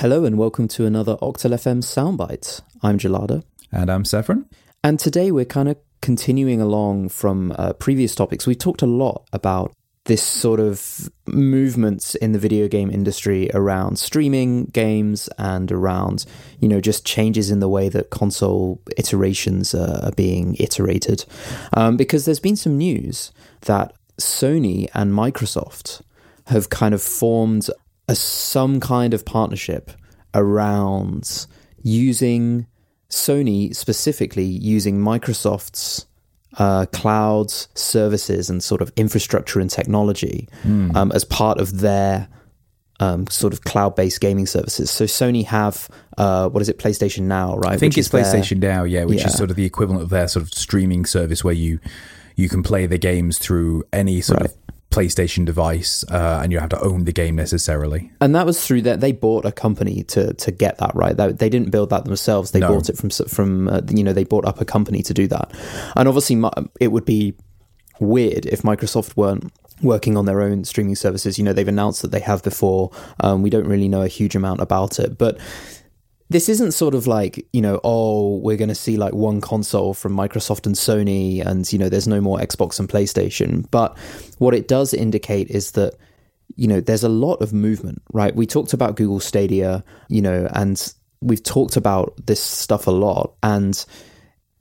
Hello and welcome to another Octal FM Soundbite. I'm Gelada. And I'm Saffron. And today we're kind of continuing along from uh, previous topics. We talked a lot about this sort of movements in the video game industry around streaming games and around, you know, just changes in the way that console iterations uh, are being iterated. Um, because there's been some news that Sony and Microsoft have kind of formed a, some kind of partnership around using Sony specifically using Microsoft's uh, cloud services and sort of infrastructure and technology mm. um, as part of their um, sort of cloud-based gaming services. So Sony have uh, what is it, PlayStation Now, right? I think which it's PlayStation their, Now, yeah, which yeah. is sort of the equivalent of their sort of streaming service where you you can play the games through any sort right. of PlayStation device, uh, and you have to own the game necessarily. And that was through that they bought a company to to get that right. They didn't build that themselves. They no. bought it from from uh, you know they bought up a company to do that. And obviously, it would be weird if Microsoft weren't working on their own streaming services. You know, they've announced that they have before. Um, we don't really know a huge amount about it, but this isn't sort of like you know oh we're going to see like one console from microsoft and sony and you know there's no more xbox and playstation. But what it does indicate is that you know there's a lot of movement right? We talked about google stadia you know and we've talked about this stuff a lot and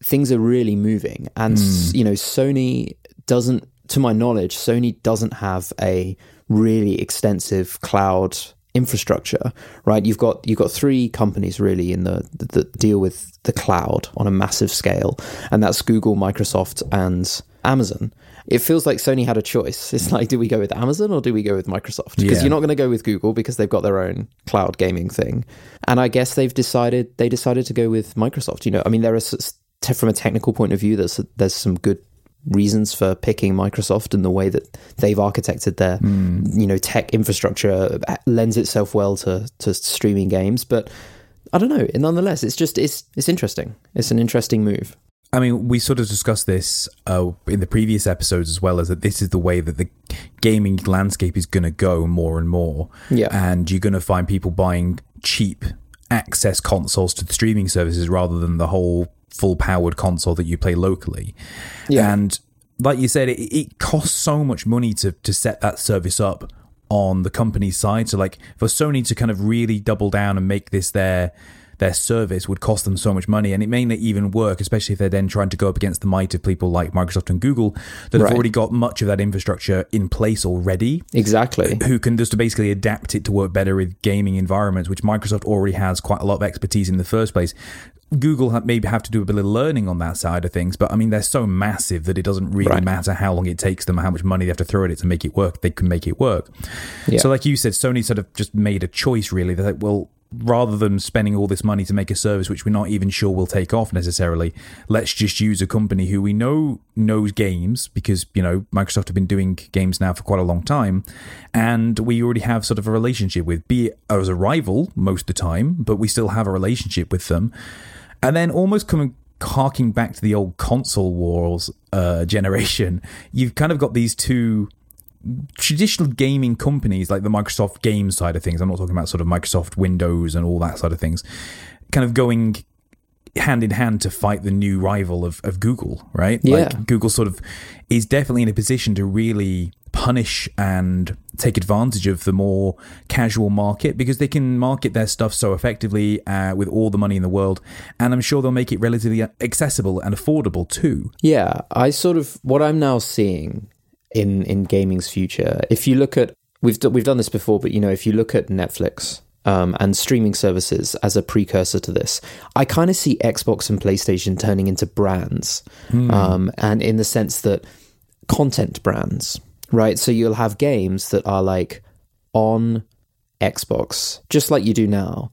things are really moving. And mm. you know sony doesn't to my knowledge sony doesn't have a really extensive cloud infrastructure, right? You've got you've got three companies really in the that deal with the cloud on a massive scale, and that's Google, Microsoft, and Amazon. It feels like Sony had a choice. It's like, do we go with Amazon or do we go with Microsoft? Because yeah. you're not going to go with Google because they've got their own cloud gaming thing, and I guess they've decided they decided to go with Microsoft. You know, I mean, there is from a technical point of view, there's there's some good reasons for picking Microsoft and the way that they've architected their mm. you know tech infrastructure lends itself well to to streaming games but I don't know nonetheless it's just it's it's interesting it's an interesting move I mean, we sort of discussed this uh, in the previous episodes as well as that this is the way that the gaming landscape is going to go more and more. Yeah. And you're going to find people buying cheap access consoles to the streaming services rather than the whole full powered console that you play locally. Yeah. And like you said, it, it costs so much money to, to set that service up on the company's side. So, like, for Sony to kind of really double down and make this their their service would cost them so much money, and it may not even work, especially if they're then trying to go up against the might of people like Microsoft and Google that right. have already got much of that infrastructure in place already. Exactly. Who can just basically adapt it to work better with gaming environments, which Microsoft already has quite a lot of expertise in the first place. Google maybe have to do a bit of learning on that side of things, but I mean, they're so massive that it doesn't really right. matter how long it takes them, or how much money they have to throw at it to make it work. They can make it work. Yeah. So, like you said, Sony sort of just made a choice. Really, they're like, well, rather than spending all this money to make a service which we're not even sure will take off necessarily, let's just use a company who we know knows games because, you know, Microsoft have been doing games now for quite a long time. And we already have sort of a relationship with, be it as a rival most of the time, but we still have a relationship with them. And then almost coming harking back to the old console wars uh, generation, you've kind of got these two traditional gaming companies like the Microsoft game side of things. I'm not talking about sort of Microsoft Windows and all that side of things, kind of going hand in hand to fight the new rival of, of Google, right? Yeah. Like Google sort of is definitely in a position to really punish and take advantage of the more casual market because they can market their stuff so effectively uh, with all the money in the world and i'm sure they'll make it relatively accessible and affordable too yeah i sort of what i'm now seeing in in gaming's future if you look at we've we've done this before but you know if you look at netflix um, and streaming services as a precursor to this. I kind of see Xbox and PlayStation turning into brands, mm. um, and in the sense that content brands right? So you'll have games that are like on Xbox, just like you do now,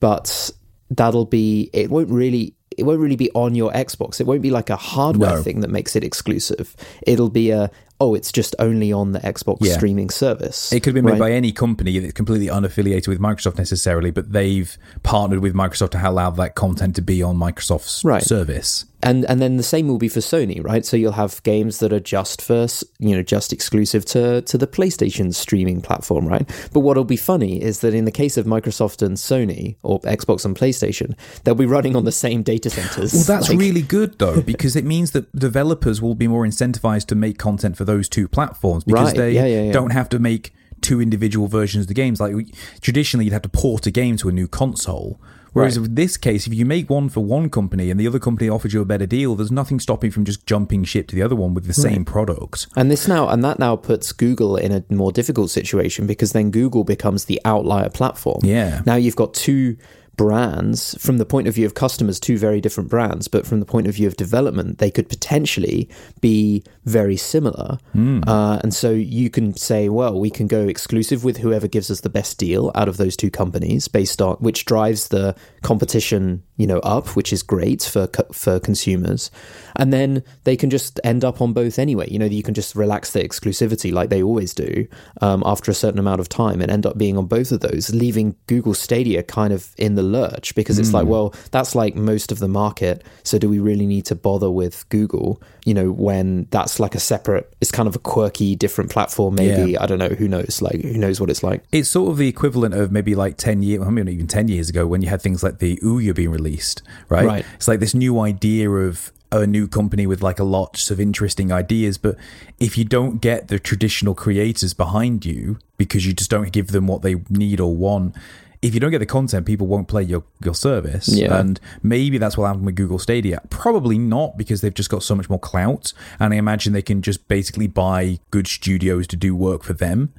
but that'll be, it won't really. It won't really be on your Xbox. It won't be like a hardware no. thing that makes it exclusive. It'll be a oh, it's just only on the Xbox yeah. streaming service. It could have been made by any company that's completely unaffiliated with Microsoft necessarily, but they've partnered with Microsoft to allow that content to be on Microsoft's right. service and and then the same will be for Sony, right? So you'll have games that are just for you know just exclusive to to the PlayStation streaming platform, right? But what'll be funny is that in the case of Microsoft and Sony or Xbox and PlayStation, they'll be running on the same data centers. Well, that's like... really good though because it means that developers will be more incentivized to make content for those two platforms because right. they yeah, yeah, yeah. don't have to make two individual versions of the games. Like traditionally, you'd have to port a game to a new console. Whereas right. in this case, if you make one for one company and the other company offers you a better deal, there's nothing stopping from just jumping ship to the other one with the right. same product. And this now and that now puts Google in a more difficult situation because then Google becomes the outlier platform. Yeah. Now you've got two brands from the point of view of customers two very different brands but from the point of view of development they could potentially be very similar mm. uh, and so you can say well we can go exclusive with whoever gives us the best deal out of those two companies based on which drives the competition you know up which is great for for consumers and then they can just end up on both anyway you know you can just relax the exclusivity like they always do um, after a certain amount of time and end up being on both of those leaving Google Stadia kind of in the lurch because it's mm. like, hmm. well, that's like most of the market. So do we really need to bother with Google? You know, when that's like a separate, it's kind of a quirky, different platform. Maybe yeah. I don't know. Who knows? Like, who knows what it's like? It's sort of the equivalent of maybe like ten years, I mean, even ten years ago when you had things like the Ouya being released, right? Right. It's like this new idea of a new company with like a lots of interesting ideas but if you don't get the traditional creators behind you because you just don't give them what they need or want if you don't get the content, people won't play your, your service. Yeah. And maybe that's what happened with Google Stadia. Probably not because they've just got so much more clout. And I imagine they can just basically buy good studios to do work for them.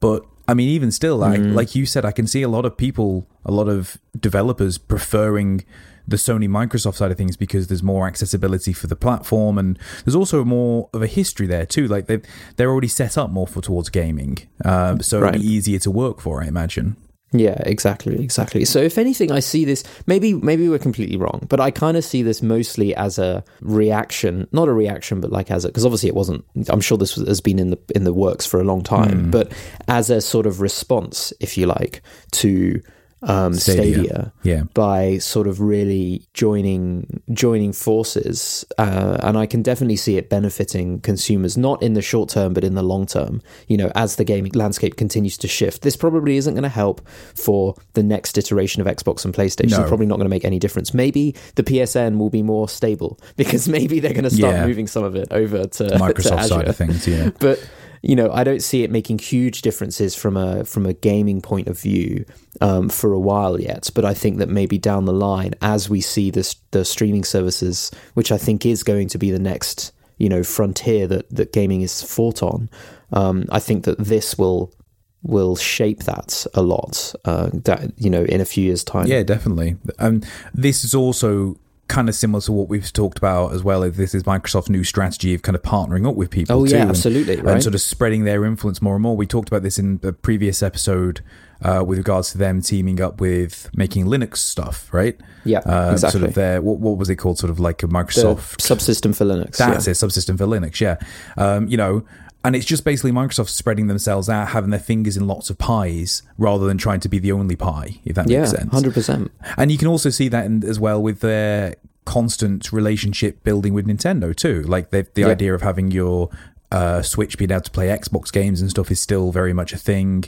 But I mean, even still, like, mm. like you said, I can see a lot of people, a lot of developers preferring the Sony Microsoft side of things because there's more accessibility for the platform and there's also more of a history there too. Like they they're already set up more for towards gaming, um, so right. it'll be easier to work for, I imagine. Yeah, exactly, exactly. So if anything, I see this maybe maybe we're completely wrong, but I kind of see this mostly as a reaction, not a reaction, but like as a because obviously it wasn't. I'm sure this was, has been in the in the works for a long time, mm. but as a sort of response, if you like, to um, Stadia, Stadia yeah. by sort of really joining joining forces, uh, and I can definitely see it benefiting consumers, not in the short term, but in the long term. You know, as the gaming landscape continues to shift, this probably isn't going to help for the next iteration of Xbox and PlayStation. No. It's probably not going to make any difference. Maybe the PSN will be more stable because maybe they're going to start yeah. moving some of it over to Microsoft to side of things. Yeah, but you know, I don't see it making huge differences from a from a gaming point of view um, for a while yet. But I think that maybe down the line, as we see this the streaming services, which I think is going to be the next you know frontier that that gaming is fought on, um, I think that this will will shape that a lot. Uh, that you know, in a few years' time. Yeah, definitely. Um, this is also kind of similar to what we've talked about as well. This is Microsoft's new strategy of kind of partnering up with people. Oh yeah, and, absolutely, right? and sort of spreading their influence more and more. We talked about this in the previous episode uh, with regards to them teaming up with making Linux stuff, right? Yeah, uh, exactly. Sort of their what, what, was it called? Sort of like a Microsoft the subsystem for Linux. That's yeah. it, subsystem for Linux. Yeah, um, you know, and it's just basically Microsoft spreading themselves out, having their fingers in lots of pies, rather than trying to be the only pie. If that yeah, makes sense, hundred percent. And you can also see that in, as well with their constant relationship building with Nintendo too. Like the the idea of having your uh, Switch being able to play Xbox games and stuff is still very much a thing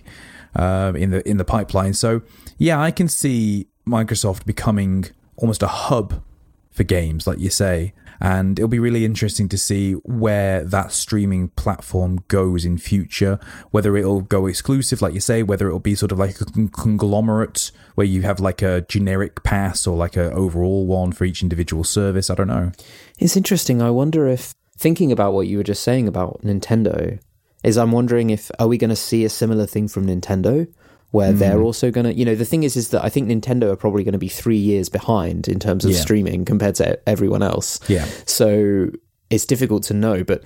uh, in the in the pipeline. So yeah, I can see Microsoft becoming almost a hub for games, like you say, and it'll be really interesting to see where that streaming platform goes in future whether it'll go exclusive like you say whether it'll be sort of like a conglomerate where you have like a generic pass or like a overall one for each individual service. I don't know. It's interesting. I wonder if thinking about what you were just saying about nintendo is i'm wondering if are we going to see a similar thing from nintendo where mm. they're also going to, you know, the thing is, is that I think Nintendo are probably going to be three years behind in terms of yeah. streaming compared to everyone else. Yeah. So it's difficult to know, but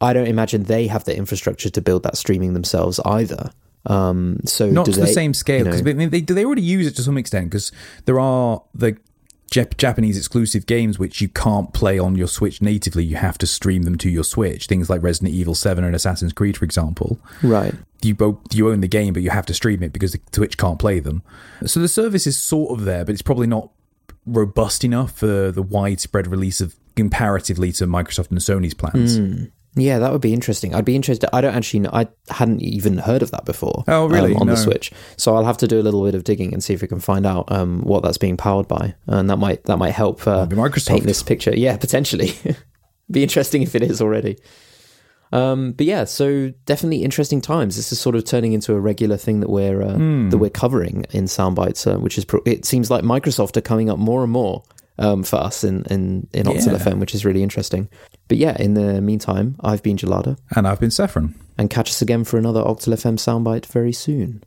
I don't imagine they have the infrastructure to build that streaming themselves either. Um, so not to they, the same scale because you know, they, they, they already use it to some extent because there are the Japanese exclusive games which you can't play on your Switch natively. You have to stream them to your Switch. Things like Resident Evil Seven and Assassin's Creed, for example. Right. You both you own the game, but you have to stream it because the Switch can't play them. So the service is sort of there, but it's probably not robust enough for the widespread release of comparatively to Microsoft and Sony's plans. Mm. Yeah, that would be interesting. I'd be interested. I don't actually know. I hadn't even heard of that before. Oh, really? Um, on No. the Switch. So I'll have to do a little bit of digging and see if we can find out um, what that's being powered by, and that might that might help uh, Microsoft. paint this picture. Yeah, potentially. be interesting if it is already. Um, but yeah, so definitely interesting times. This is sort of turning into a regular thing that we're uh, Hmm. that we're covering in Soundbites, uh, which is pro- it seems like Microsoft are coming up more and more um, for us in in in Octal Yeah. FM, which is really interesting. But yeah, in the meantime, I've been Gelada, And I've been Saffron. and catch us again for another Octal FM soundbite very soon.